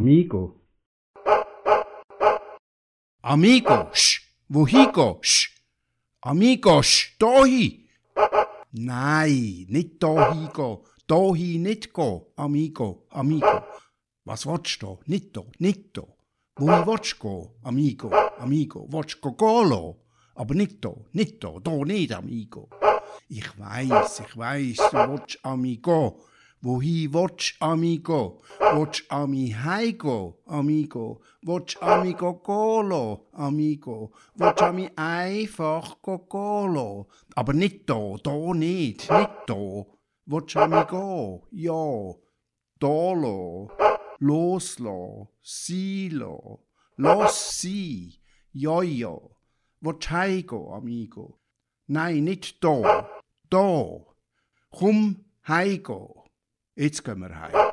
Amigo. Amigo, sch, wohin go, sch. Amigo, sch, dahin. Nein, nicht dahin go, dahin nicht go, Amigo, Amigo. Was willst du? Nicht da, nicht da. Wohin willst go, Amigo, Amigo? Willst go gehen Aber nicht da, nicht da, da nicht, Amigo. Ich weiß, ich weiß, du willst Amigo. Wohin willst du, Amigo? Willst ami heigo, Amigo? Willst du Amigo golo, Amigo? Willst ami einfach go golo? Aber nicht da, da nicht, nicht da. Willst du Amigo? Ja. Dolo. Loslo. Silo. Los sie. Ja, ja. Willst du heigo, Amigo? Nein, nicht da. Da. Komm, heigo. It's Kummerhy.